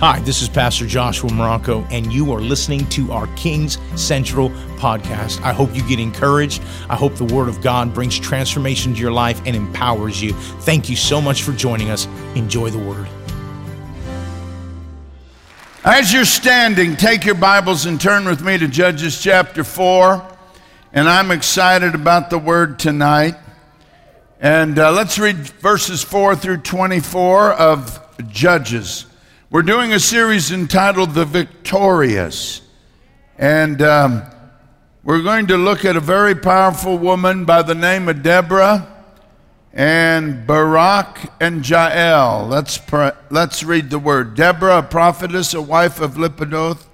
Hi, this is Pastor Joshua Morocco, and you are listening to our Kings Central podcast. I hope you get encouraged. I hope the Word of God brings transformation to your life and empowers you. Thank you so much for joining us. Enjoy the Word. As you're standing, take your Bibles and turn with me to Judges chapter 4. And I'm excited about the Word tonight. And uh, let's read verses 4 through 24 of Judges. We're doing a series entitled The Victorious. And um, we're going to look at a very powerful woman by the name of Deborah and Barak and Jael. Let's, pray, let's read the word. Deborah, a prophetess, a wife of Lapidoth,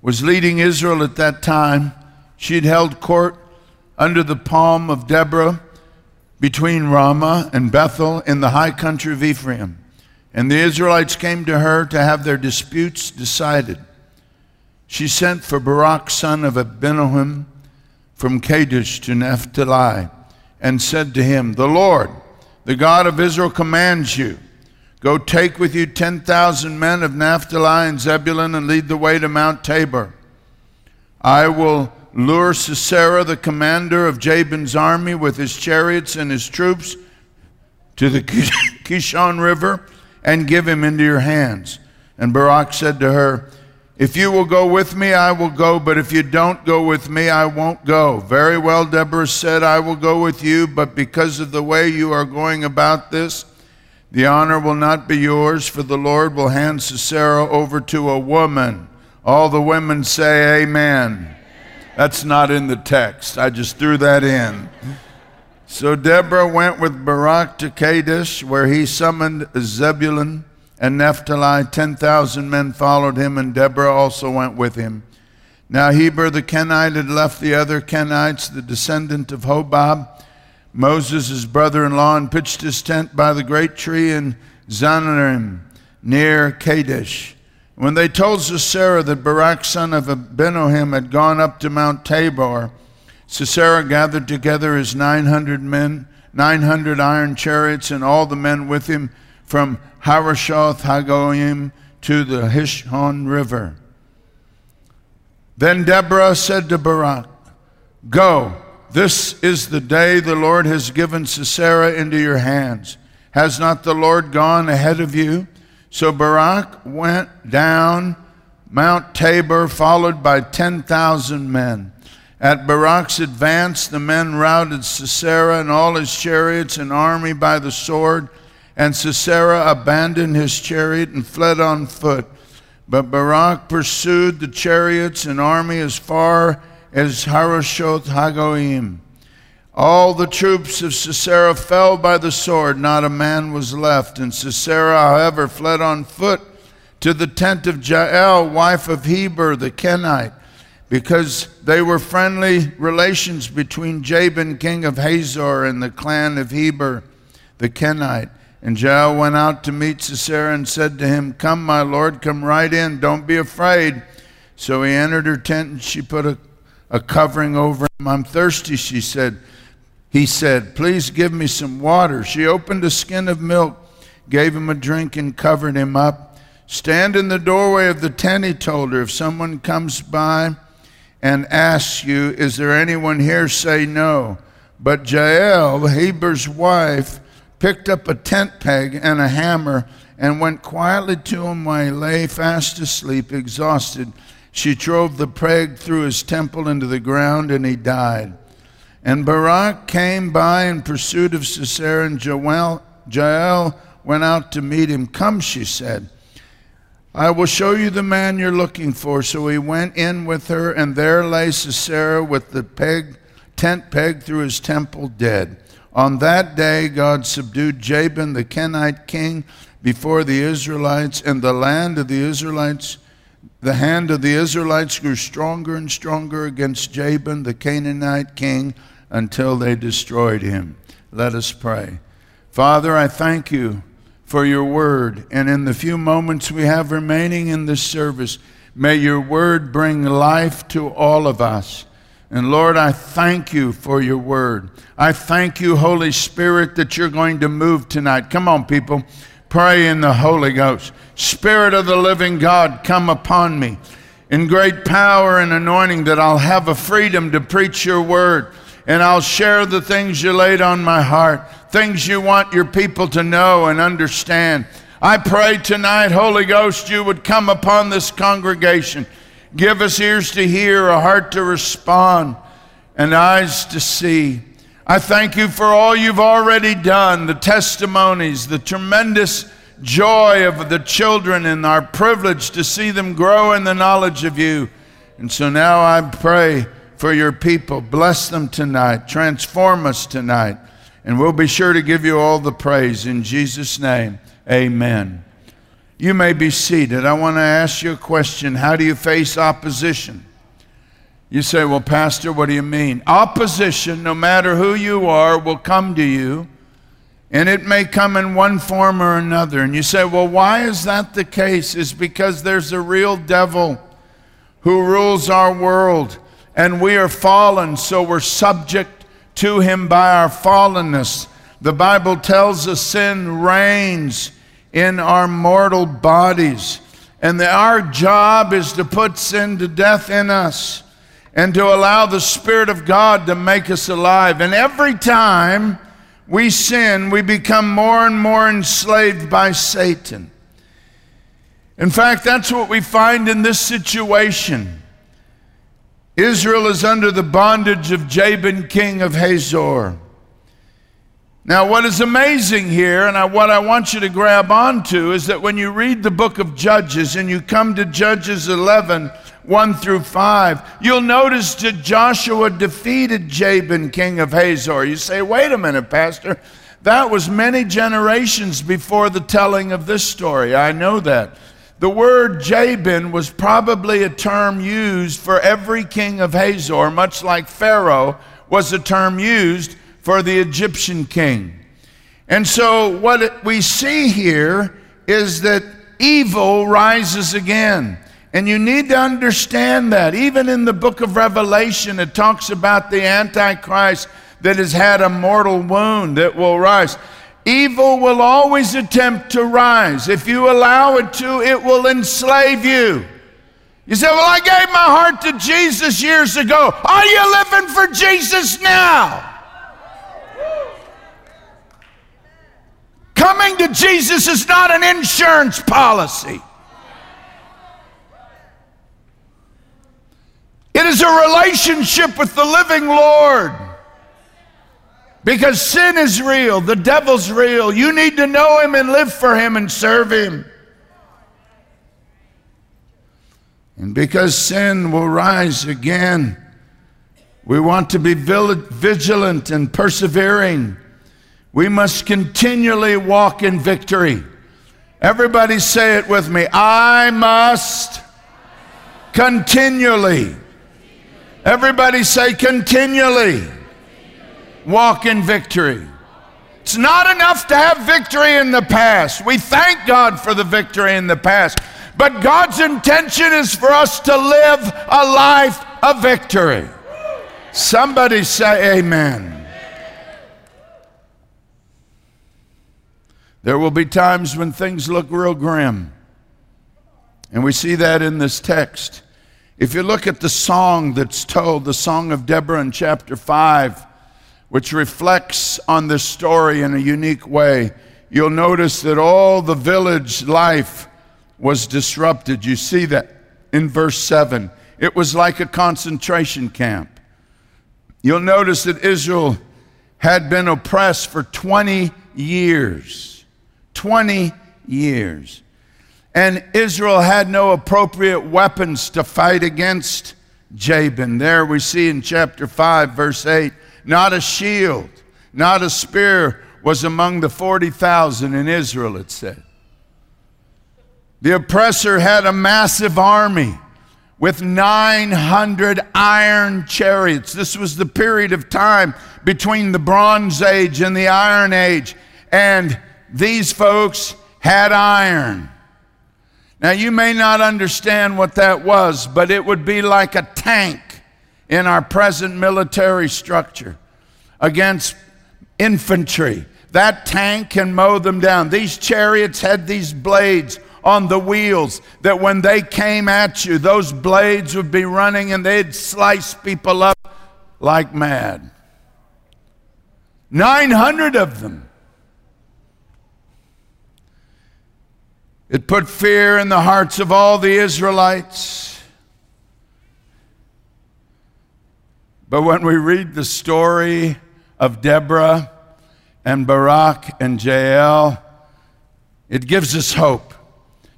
was leading Israel at that time. She'd held court under the palm of Deborah between Ramah and Bethel in the high country of Ephraim. And the Israelites came to her to have their disputes decided. She sent for Barak, son of Abinoam, from Kadesh to Naphtali, and said to him, The Lord, the God of Israel, commands you Go take with you 10,000 men of Naphtali and Zebulun and lead the way to Mount Tabor. I will lure Sisera, the commander of Jabin's army, with his chariots and his troops to the Kishon River and give him into your hands. And Barak said to her, If you will go with me, I will go, but if you don't go with me, I won't go. Very well, Deborah said, I will go with you, but because of the way you are going about this, the honor will not be yours, for the Lord will hand Sisera over to a woman. All the women say, Amen. That's not in the text. I just threw that in. So Deborah went with Barak to Kadesh, where he summoned Zebulun and Naphtali. Ten thousand men followed him, and Deborah also went with him. Now Heber the Kenite had left the other Kenites, the descendant of Hobab, Moses' brother in law, and pitched his tent by the great tree in Zaanannim near Kadesh. When they told Sisera that Barak son of Abinoam had gone up to Mount Tabor, Sisera gathered together his 900 men, 900 iron chariots, and all the men with him from Harosheth Hagoyim to the Kishon River. Then Deborah said to Barak, Go, this is the day the Lord has given Sisera into your hands. Has not the Lord gone ahead of you? So Barak went down Mount Tabor, followed by 10,000 men. At Barak's advance, the men routed Sisera and all his chariots and army by the sword, and Sisera abandoned his chariot and fled on foot. But Barak pursued the chariots and army as far as Harosheth Hagoyim. All the troops of Sisera fell by the sword, not a man was left. And Sisera, however, fled on foot to the tent of Jael, wife of Heber the Kenite because they were friendly relations between Jabin, king of Hazor, and the clan of Heber the Kenite. And Jael went out to meet Sisera and said to him, Come, my lord, come right in, don't be afraid. So he entered her tent and she put a, a covering over him. I'm thirsty, she said. He said, Please give me some water. She opened a skin of milk, gave him a drink, and covered him up. Stand in the doorway of the tent, he told her. If someone comes by, and asks you, Is there anyone here? Say no. But Jael, Heber's wife, picked up a tent peg and a hammer and went quietly to him while he lay fast asleep, exhausted. She drove the peg through his temple into the ground, and he died. And Barak came by in pursuit of Sisera, and Jael, Jael went out to meet him. Come, she said. I will show you the man you're looking for. So he went in with her, and there lay Sisera with the peg, tent peg through his temple, dead. On that day, God subdued Jabin, the Kenite king, before the Israelites, and the land of the Israelites, the hand of the Israelites grew stronger and stronger against Jabin, the Canaanite king, until they destroyed him. Let us pray. Father, I thank you for your word. And in the few moments we have remaining in this service, may your word bring life to all of us. And Lord, I thank you for your word. I thank you, Holy Spirit, that you're going to move tonight. Come on, people. Pray in the Holy Ghost. Spirit of the living God, come upon me in great power and anointing that I'll have a freedom to preach your word and I'll share the things you laid on my heart, things you want your people to know and understand. I pray tonight, Holy Ghost, you would come upon this congregation. Give us ears to hear, a heart to respond, and eyes to see. I thank you for all you've already done, the testimonies, the tremendous joy of the children, and our privilege to see them grow in the knowledge of you. And so now I pray for your people. Bless them tonight. Transform us tonight. And we'll be sure to give you all the praise. In Jesus' name, amen. You may be seated. I want to ask you a question. How do you face opposition? You say, Well, Pastor, what do you mean? Opposition, no matter who you are, will come to you, and it may come in one form or another. And you say, Well, why is that the case? Is because there's a real devil who rules our world and we are fallen, so we're subject to him by our fallenness. The Bible tells us sin reigns in our mortal bodies, and our job is to put sin to death in us and to allow the Spirit of God to make us alive. And every time we sin, we become more and more enslaved by Satan. In fact, that's what we find in this situation. Israel is under the bondage of Jabin, king of Hazor. Now, what is amazing here, and I, what I want you to grab onto, is that when you read the book of Judges and you come to Judges 11, 1 through 5, you'll notice that Joshua defeated Jabin, king of Hazor. You say, wait a minute, Pastor. That was many generations before the telling of this story. I know that. The word Jabin was probably a term used for every king of Hazor, much like Pharaoh was a term used for the Egyptian king. And so, what we see here is that evil rises again. And you need to understand that. Even in the book of Revelation, it talks about the Antichrist that has had a mortal wound that will rise. Evil will always attempt to rise. If you allow it to, it will enslave you. You say, Well, I gave my heart to Jesus years ago. Are you living for Jesus now? Coming to Jesus is not an insurance policy. It is a relationship with the living Lord. Because sin is real, the devil's real. You need to know him and live for him and serve him. And because sin will rise again, we want to be vigilant and persevering. We must continually walk in victory. Everybody say it with me. I must continually. Everybody say continually walk in victory. It's not enough to have victory in the past. We thank God for the victory in the past. But God's intention is for us to live a life of victory. Somebody say amen. There will be times when things look real grim. And we see that in this text. If you look at the song that's told, the Song of Deborah in chapter 5, which reflects on this story in a unique way, you'll notice that all the village life was disrupted. You see that in verse 7. It was like a concentration camp. You'll notice that Israel had been oppressed for 20 years. 20 years. And Israel had no appropriate weapons to fight against Jabin. There we see in chapter 5, verse 8 not a shield, not a spear was among the 40,000 in Israel, it said. The oppressor had a massive army with 900 iron chariots. This was the period of time between the Bronze Age and the Iron Age. And these folks had iron. Now, you may not understand what that was, but it would be like a tank in our present military structure against infantry. That tank can mow them down. These chariots had these blades on the wheels that when they came at you, those blades would be running and they'd slice people up like mad. 900 of them. It put fear in the hearts of all the Israelites. But when we read the story of Deborah and Barak and Jael, it gives us hope.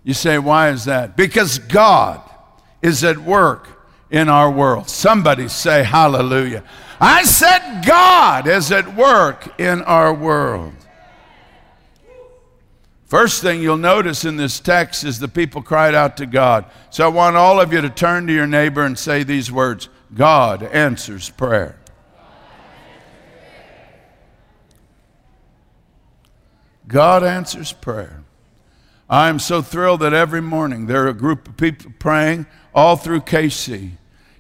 You say, why is that? Because God is at work in our world. Somebody say hallelujah. I said, God is at work in our world. First thing you'll notice in this text is the people cried out to God. So I want all of you to turn to your neighbor and say these words God answers prayer. God answers prayer. I'm so thrilled that every morning there are a group of people praying all through KC.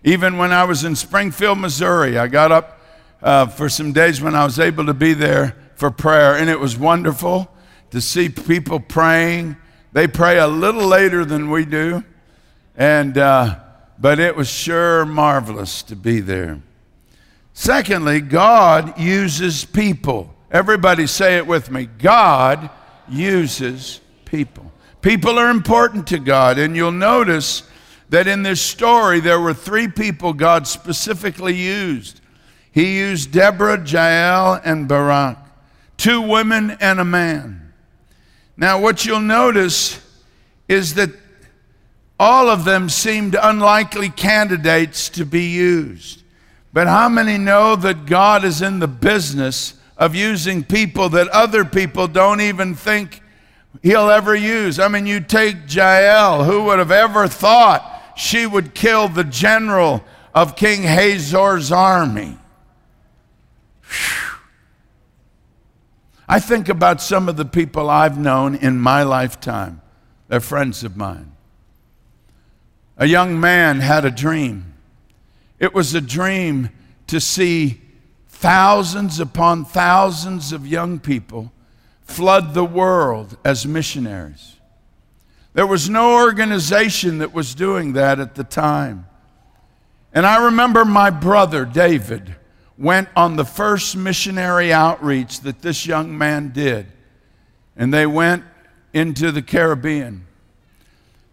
Even when I was in Springfield, Missouri, I got up uh, for some days when I was able to be there for prayer, and it was wonderful to see people praying. They pray a little later than we do, and uh, but it was sure marvelous to be there. Secondly, God uses people. Everybody say it with me. God uses people. People are important to God, and you'll notice that in this story there were three people God specifically used. He used Deborah, Jael, and Barak, two women and a man. Now, what you'll notice is that all of them seemed unlikely candidates to be used. But how many know that God is in the business of using people that other people don't even think he'll ever use. I mean, you take Jael, who would have ever thought she would kill the general of King Hazor's army? I think about some of the people I've known in my lifetime. They're friends of mine. A young man had a dream. It was a dream to see thousands upon thousands of young people flood the world as missionaries. There was no organization that was doing that at the time. And I remember my brother, David, went on the first missionary outreach that this young man did. And they went into the Caribbean.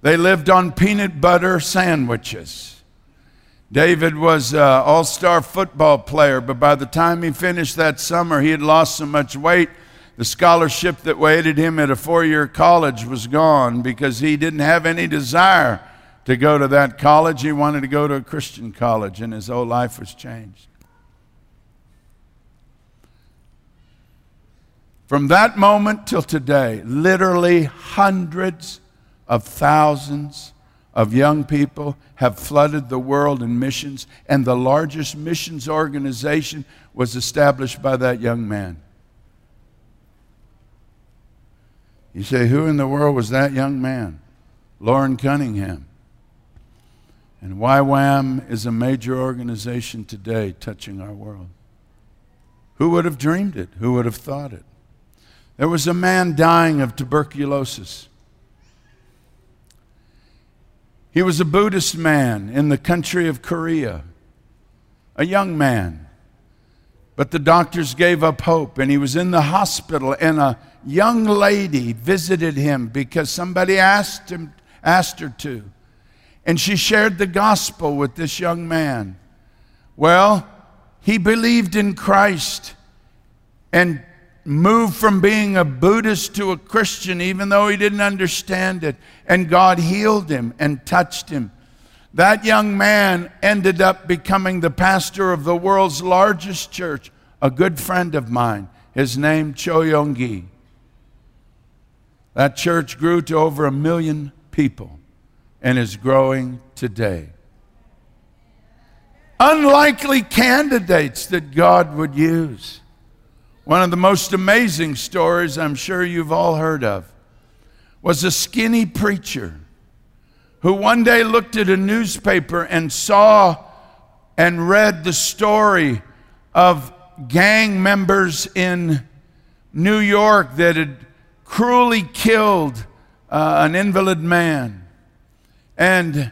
They lived on peanut butter sandwiches. David was uh, an all star football player, but by the time he finished that summer, he had lost so much weight the scholarship that waited him at a four year college was gone because he didn't have any desire to go to that college. He wanted to go to a Christian college, and his whole life was changed. From that moment till today, literally hundreds of thousands of young people have flooded the world in missions, and the largest missions organization was established by that young man. You say, Who in the world was that young man? Loren Cunningham. And YWAM is a major organization today touching our world. Who would have dreamed it? Who would have thought it? There was a man dying of tuberculosis. He was a Buddhist man in the country of Korea, a young man. But the doctors gave up hope, and he was in the hospital, and a young lady visited him because somebody asked, him, asked her to. And she shared the gospel with this young man. Well, he believed in Christ and moved from being a Buddhist to a Christian, even though he didn't understand it. And God healed him and touched him. That young man ended up becoming the pastor of the world's largest church, a good friend of mine. His name, Cho Yong Gi. That church grew to over a million people and is growing today. Unlikely candidates that God would use. One of the most amazing stories I'm sure you've all heard of was a skinny preacher who one day looked at a newspaper and saw and read the story of gang members in New York that had cruelly killed uh, an invalid man. And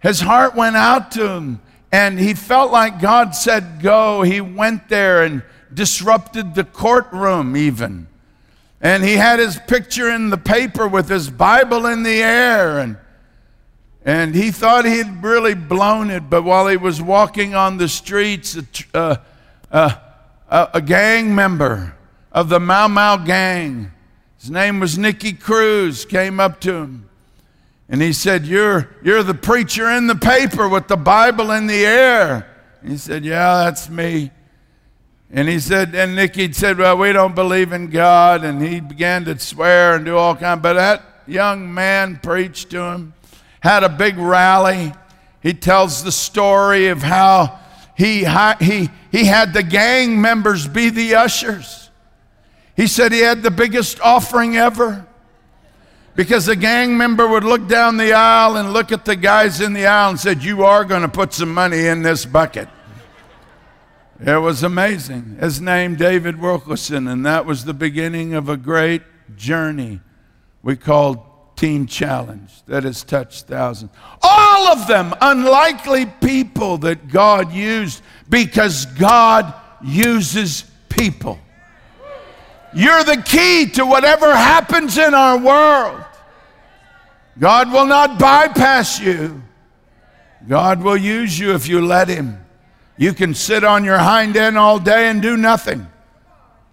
his heart went out to him, and he felt like God said, Go. He went there and disrupted the courtroom, even. And he had his picture in the paper with his Bible in the air. And, and he thought he'd really blown it. But while he was walking on the streets, a, uh, a, gang member of the Mau Mau gang, his name was Nicky Cruz, came up to him. And he said, You're, you're the preacher in the paper with the Bible in the air. He said, Yeah, that's me. And he said, and Nicky said, Well, we don't believe in God. And he began to swear and do all kinds. But that young man preached to him, had a big rally. He tells the story of how he, he, he had the gang members be the ushers. He said he had the biggest offering ever because a gang member would look down the aisle and look at the guys in the aisle and said, You are going to put some money in this bucket. It was amazing. His name, David Wilkerson, and that was the beginning of a great journey we called Teen Challenge that has touched thousands. All of them unlikely people that God used because God uses people. You're the key to whatever happens in our world. God will not bypass you. God will use you if you let Him. You can sit on your hind end all day and do nothing.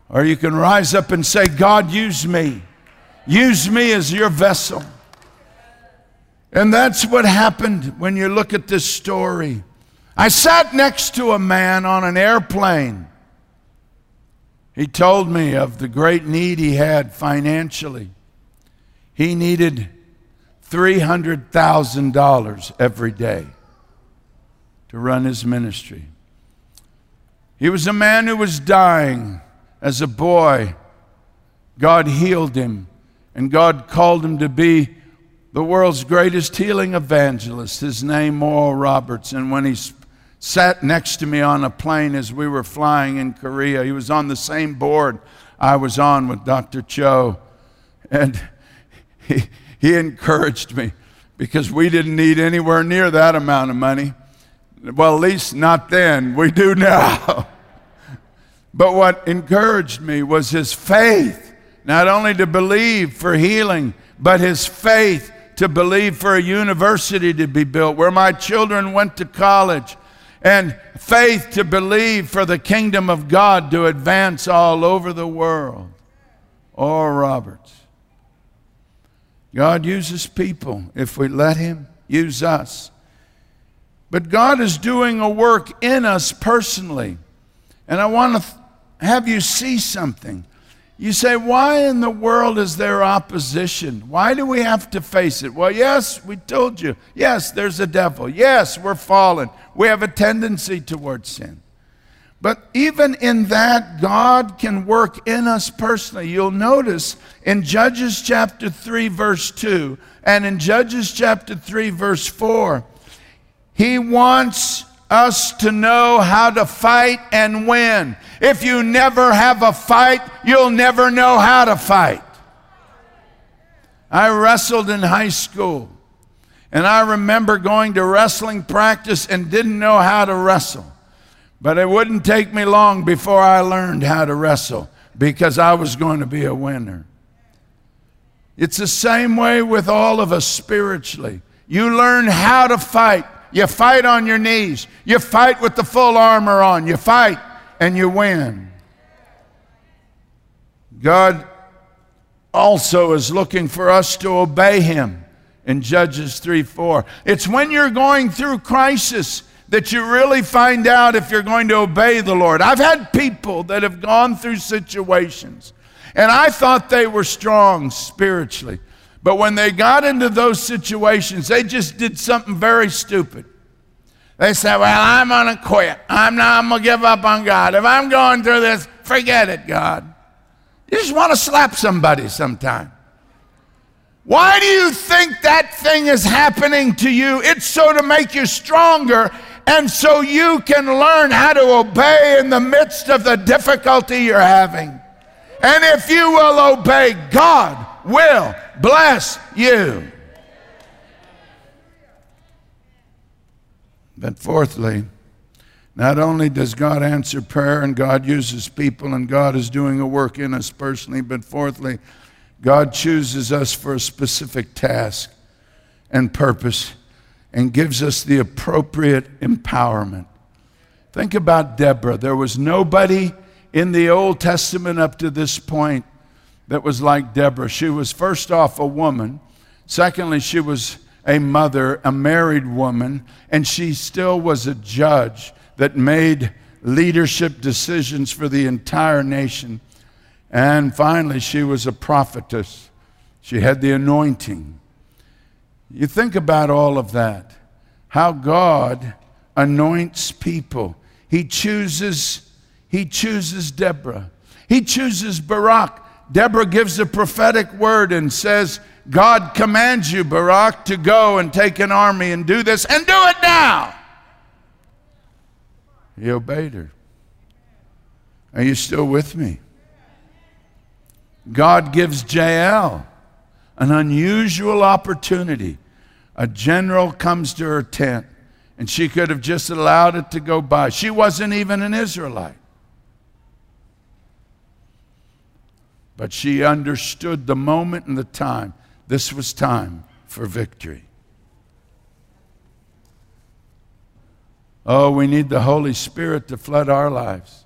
Or you can rise up and say, God, use me. Use me as your vessel. And that's what happened when you look at this story. I sat next to a man on an airplane. He told me of the great need he had financially. He needed $300,000 every day to run his ministry. He was a man who was dying as a boy. God healed him, and God called him to be the world's greatest healing evangelist. His name, Oral Roberts. And when he sat next to me on a plane as we were flying in Korea, he was on the same board I was on with Dr. Cho. And he, he encouraged me because we didn't need anywhere near that amount of money. Well, at least not then. We do now. but what encouraged me was his faith, not only to believe for healing, but his faith to believe for a university to be built where my children went to college, and faith to believe for the kingdom of God to advance all over the world. Oral Roberts. God uses people if we let Him use us. But God is doing a work in us personally. And I want to have you see something. You say, why in the world is there opposition? Why do we have to face it? Well, yes, we told you. Yes, there's a devil. Yes, we're fallen. We have a tendency towards sin. But even in that, God can work in us personally. You'll notice in Judges chapter 3, verse 2, and in Judges chapter 3, verse 4, He wants us to know how to fight and win. If you never have a fight, you'll never know how to fight. I wrestled in high school, and I remember going to wrestling practice and didn't know how to wrestle. But it wouldn't take me long before I learned how to wrestle because I was going to be a winner. It's the same way with all of us spiritually. You learn how to fight. You fight on your knees. You fight with the full armor on. You fight and you win. God also is looking for us to obey Him in Judges 3 4. It's when you're going through crisis that you really find out if you're going to obey the Lord. I've had people that have gone through situations, and I thought they were strong spiritually. But when they got into those situations, they just did something very stupid. They said, Well, I'm going to quit. I'm not, I'm going to give up on God. If I'm going through this, forget it, God. You just want to slap somebody sometime. Why do you think that thing is happening to you? It's so to make you stronger and so you can learn how to obey in the midst of the difficulty you're having. And if you will obey, God will bless you. But fourthly, not only does God answer prayer and God uses people and God is doing a work in us personally, but fourthly, God chooses us for a specific task and purpose and gives us the appropriate empowerment. Think about Deborah. There was nobody in the Old Testament up to this point that was like Deborah. She was, first off, a woman. Secondly, she was a mother, a married woman, and she still was a judge that made leadership decisions for the entire nation. And finally, she was a prophetess. She had the anointing. You think about all of that, how God anoints people. He chooses, he chooses Deborah. He chooses Barak. Deborah gives a prophetic word and says, God commands you, Barak, to go and take an army and do this, and do it now. He obeyed her. Are you still with me? God gives Jael an unusual opportunity. A general comes to her tent, and she could have just allowed it to go by. She wasn't even an Israelite. But she understood the moment and the time. This was time for victory. Oh, we need the Holy Spirit to flood our lives.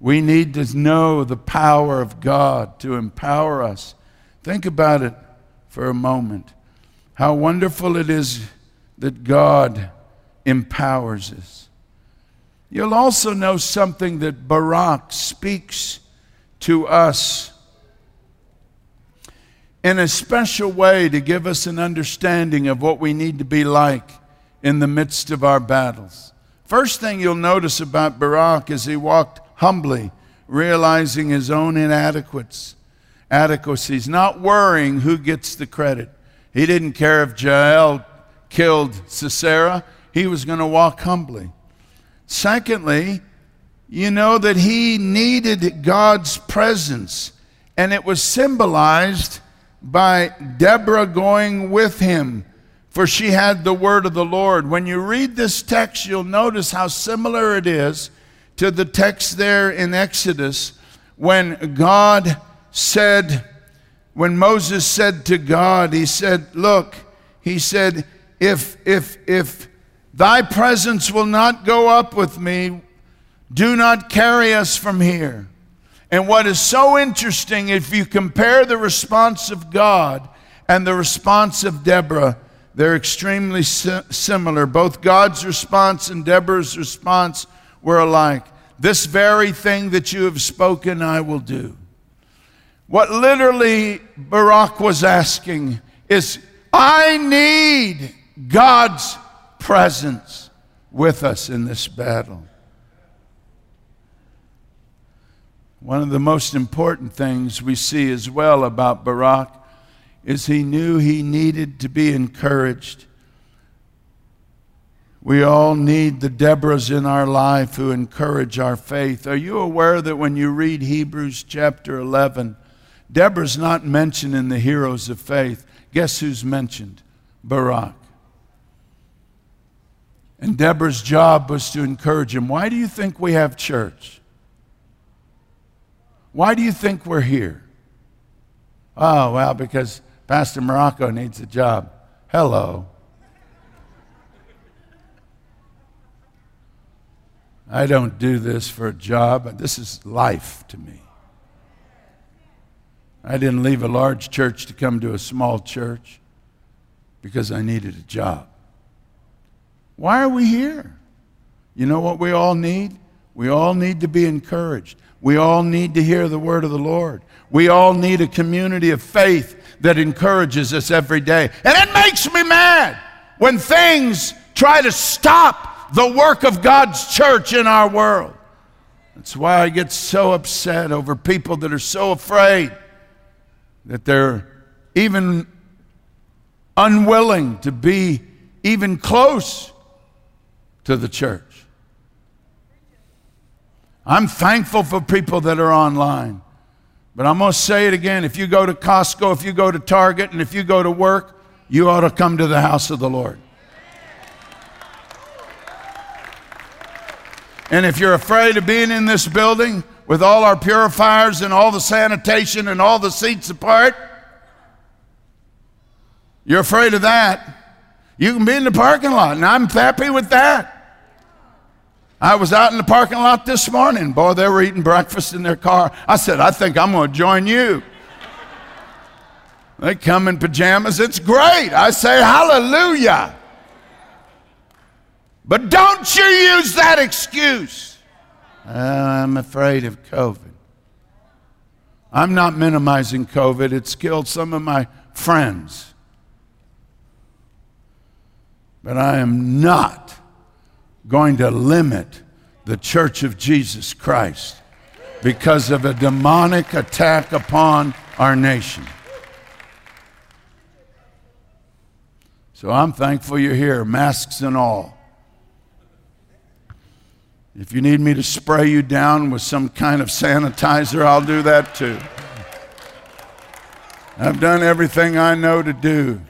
We need to know the power of God to empower us. Think about it for a moment. How wonderful it is that God empowers us. You'll also know something that Barak speaks to us in a special way to give us an understanding of what we need to be like in the midst of our battles. First thing you'll notice about Barak is he walked humbly, realizing his own inadequacies, adequacies, not worrying who gets the credit. He didn't care if Jael killed Sisera, he was going to walk humbly. Secondly, you know that he needed God's presence, and it was symbolized by Deborah going with him, for she had the word of the Lord. When you read this text, you'll notice how similar it is to the text there in Exodus when God said, when Moses said to God, he said, Look, he said, if, if, if thy presence will not go up with me, do not carry us from here. And what is so interesting, if you compare the response of God and the response of Deborah, they're extremely similar. Both God's response and Deborah's response were alike. This very thing that you have spoken, I will do. What literally Barak was asking is, I need God's presence with us in this battle. One of the most important things we see as well about Barak is he knew he needed to be encouraged. We all need the Deborahs in our life who encourage our faith. Are you aware that when you read Hebrews chapter 11, Deborah's not mentioned in the heroes of faith? Guess who's mentioned? Barak. And Deborah's job was to encourage him. Why do you think we have church? Why do you think we're here? Oh, well, because Pastor Morocco needs a job. Hello. I don't do this for a job. This is life to me. I didn't leave a large church to come to a small church because I needed a job. Why are we here? You know what we all need? We all need to be encouraged. We all need to hear the word of the Lord. We all need a community of faith that encourages us every day. And it makes me mad when things try to stop the work of God's church in our world. That's why I get so upset over people that are so afraid that they're even unwilling to be even close to the church. I'm thankful for people that are online. But I'm going to say it again. If you go to Costco, if you go to Target, and if you go to work, you ought to come to the house of the Lord. And if you're afraid of being in this building with all our purifiers and all the sanitation and all the seats apart, you're afraid of that. You can be in the parking lot, and I'm happy with that. I was out in the parking lot this morning. Boy, they were eating breakfast in their car. I said, I think I'm going to join you. They come in pajamas. It's great. I say, Hallelujah. But don't you use that excuse. Uh, I'm afraid of COVID. I'm not minimizing COVID, it's killed some of my friends. But I am not going to limit the church of Jesus Christ because of a demonic attack upon our nation. So I'm thankful you're here, masks and all. If you need me to spray you down with some kind of sanitizer, I'll do that too. I've done everything I know to do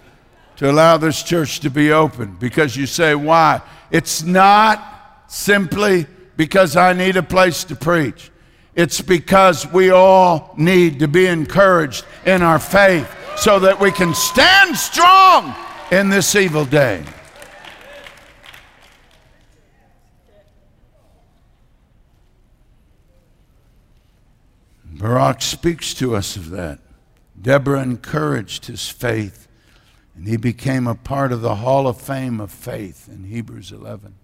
to allow this church to be open because you say, why? It's not simply because I need a place to preach. It's because we all need to be encouraged in our faith so that we can stand strong in this evil day. Barak speaks to us of that. Deborah encouraged his faith, and he became a part of the Hall of Fame of faith in Hebrews 11.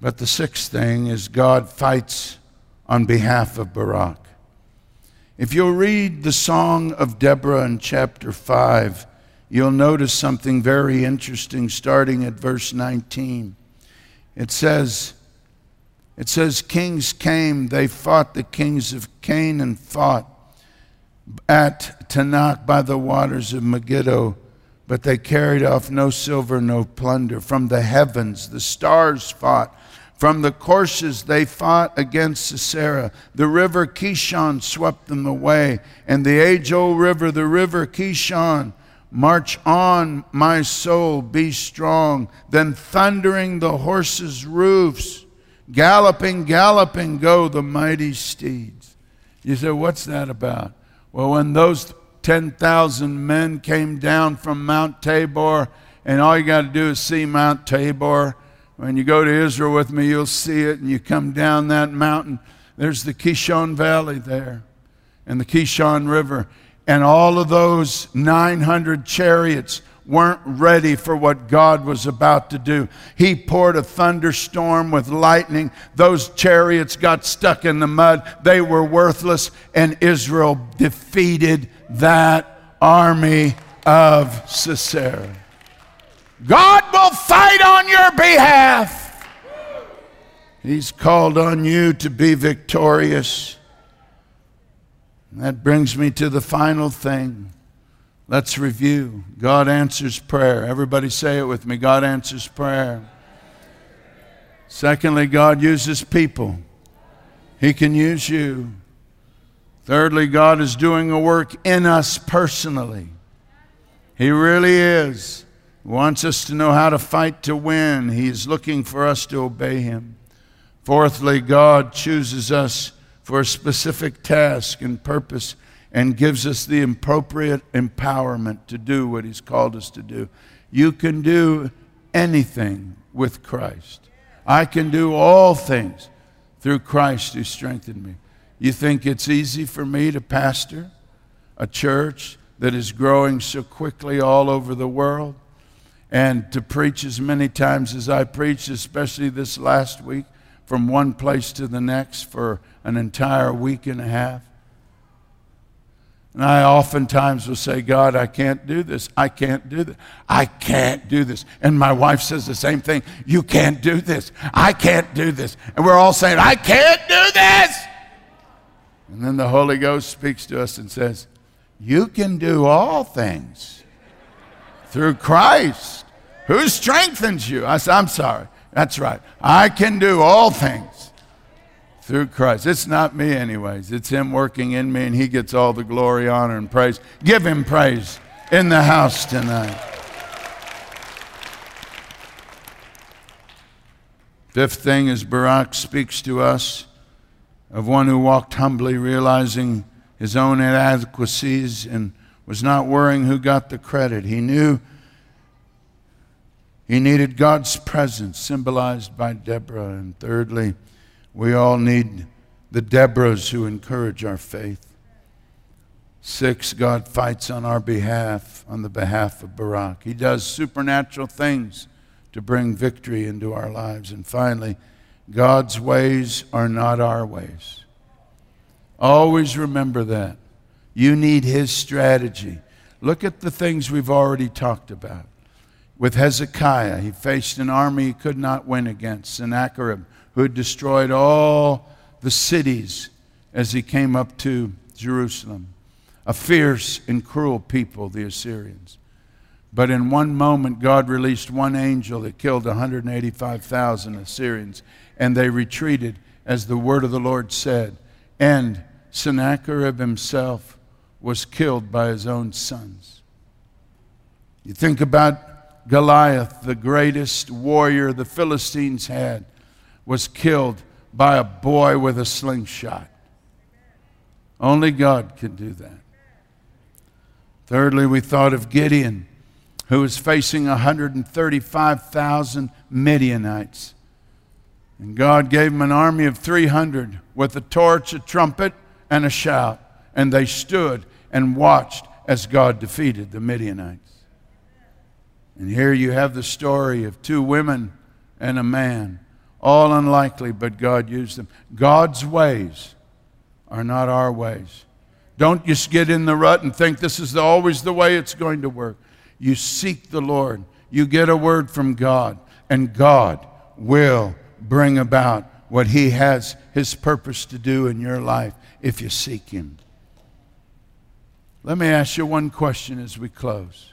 But the sixth thing is God fights on behalf of Barak. If you'll read the Song of Deborah in chapter 5, you'll notice something very interesting starting at verse 19. It says, it says, Kings came, they fought, the kings of Canaan and fought at Taanach by the waters of Megiddo, but they carried off no silver, no plunder. From the heavens, the stars fought. From the courses, they fought against Sisera. The river Kishon swept them away, and the age old river, the river Kishon, March on, my soul, be strong. Then thundering the horses' roofs Galloping, galloping go the mighty steeds. You say, what's that about? Well, when those 10,000 men came down from Mount Tabor, and all you got to do is see Mount Tabor. When you go to Israel with me, you'll see it, and you come down that mountain. There's the Kishon Valley there, and the Kishon River, and all of those 900 chariots weren't ready for what God was about to do. He poured a thunderstorm with lightning. Those chariots got stuck in the mud. They were worthless, and Israel defeated that army of Sisera. God will fight on your behalf. He's called on you to be victorious. that brings me to the final thing. Let's review. God answers prayer. Everybody say it with me God answers prayer. Secondly, God uses people. He can use you. Thirdly, God is doing a work in us personally. He really is. He wants us to know how to fight to win. He's looking for us to obey Him. Fourthly, God chooses us for a specific task and purpose and gives us the appropriate empowerment to do what He's called us to do. You can do anything with Christ. I can do all things through Christ who strengthened me. You think it's easy for me to pastor a church that is growing so quickly all over the world and to preach as many times as I preached, especially this last week, from one place to the next for an entire week and a half? And I oftentimes will say, God, I can't do this. I can't do this. I can't do this. And my wife says the same thing. You can't do this. I can't do this. And we're all saying, I can't do this. And then the Holy Ghost speaks to us and says, You can do all things through Christ who strengthens you. I said, I'm sorry. That's right. I can do all things Through Christ. It's not me, anyways. It's Him working in me, and He gets all the glory, honor, and praise. Give Him praise in the house tonight. Fifth thing is Barak speaks to us of one who walked humbly, realizing his own inadequacies and was not worrying who got the credit. He knew he needed God's presence, symbolized by Deborah. And thirdly, we all need the Deborahs who encourage our faith. Six, God fights on our behalf, on the behalf of Barak. He does supernatural things to bring victory into our lives. And finally, God's ways are not our ways. Always remember that. You need His strategy. Look at the things we've already talked about. With Hezekiah, he faced an army he could not win against, Sennacherib, who had destroyed all the cities as he came up to Jerusalem. A fierce and cruel people, the Assyrians. But in one moment, God released one angel that killed 185,000 Assyrians, and they retreated as the word of the Lord said. And Sennacherib himself was killed by his own sons. You think about Goliath, the greatest warrior the Philistines had, was killed by a boy with a slingshot. Only God can do that. Thirdly, we thought of Gideon who was facing 135,000 Midianites. And God gave him an army of 300 with a torch, a trumpet, and a shout. And they stood and watched as God defeated the Midianites. And here you have the story of two women and a man, all unlikely, but God used them. God's ways are not our ways. Don't just get in the rut and think this is always the way it's going to work you seek the Lord, you get a word from God, and God will bring about what He has His purpose to do in your life if you seek Him. Let me ask you one question as we close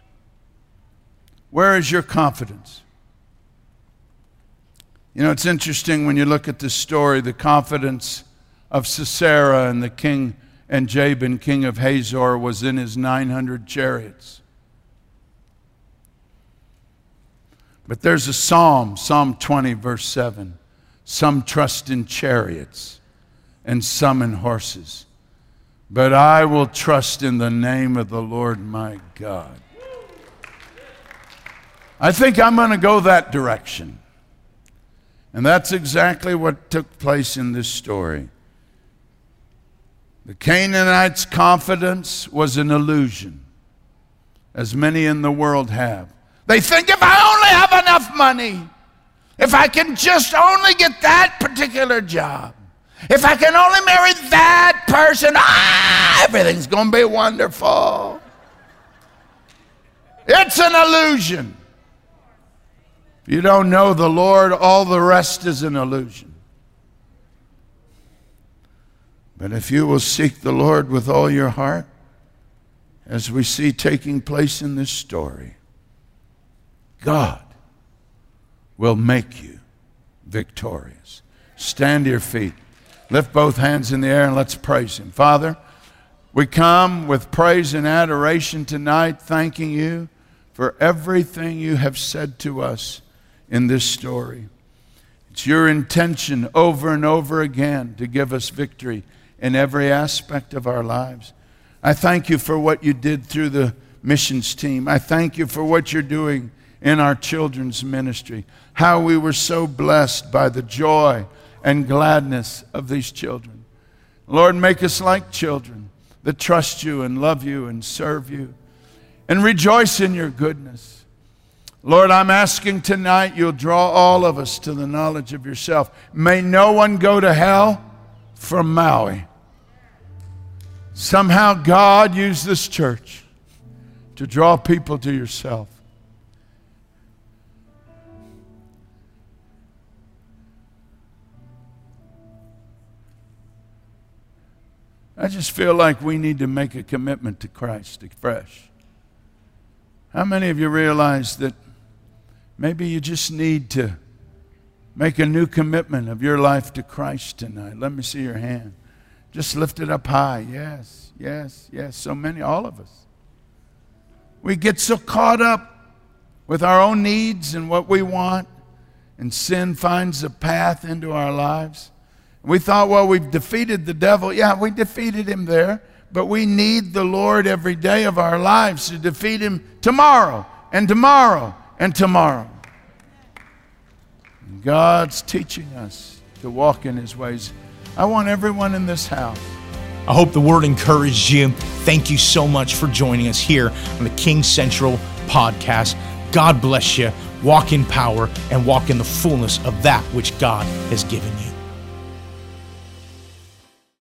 Where is your confidence? You know, it's interesting when you look at this story, the confidence of Sisera and the king and Jabin, king of Hazor, was in his 900 chariots. But there's a psalm, Psalm 20, verse 7. Some trust in chariots and some in horses. But I will trust in the name of the Lord my God. I think I'm going to go that direction. And that's exactly what took place in this story. The Canaanites' confidence was an illusion, as many in the world have. They think if I only have enough money, if I can just only get that particular job, if I can only marry that person, ah, everything's going to be wonderful. It's an illusion. If you don't know the Lord, all the rest is an illusion. But if you will seek the Lord with all your heart, as we see taking place in this story, God will make you victorious. Stand to your feet. Lift both hands in the air and let's praise Him. Father, we come with praise and adoration tonight, thanking you for everything you have said to us in this story. It's your intention over and over again to give us victory in every aspect of our lives. I thank you for what you did through the missions team. I thank you for what you're doing in our children's ministry. How we were so blessed by the joy and gladness of these children. Lord, make us like children that trust you and love you and serve you and rejoice in your goodness. Lord, I'm asking tonight you'll draw all of us to the knowledge of yourself. May no one go to hell from Maui. Somehow, God used this church to draw people to yourself. I just feel like we need to make a commitment to Christ afresh. How many of you realize that maybe you just need to make a new commitment of your life to Christ tonight? Let me see your hand. Just lift it up high. Yes, yes, yes. So many, all of us. We get so caught up with our own needs and what we want, and sin finds a path into our lives. We thought, well, we've defeated the devil. Yeah, we defeated him there, but we need the Lord every day of our lives to defeat him tomorrow and tomorrow and tomorrow. God's teaching us to walk in his ways. I want everyone in this house. I hope the word encouraged you. Thank you so much for joining us here on the King's Cathedral podcast. God bless you. Walk in power and walk in the fullness of that which God has given you.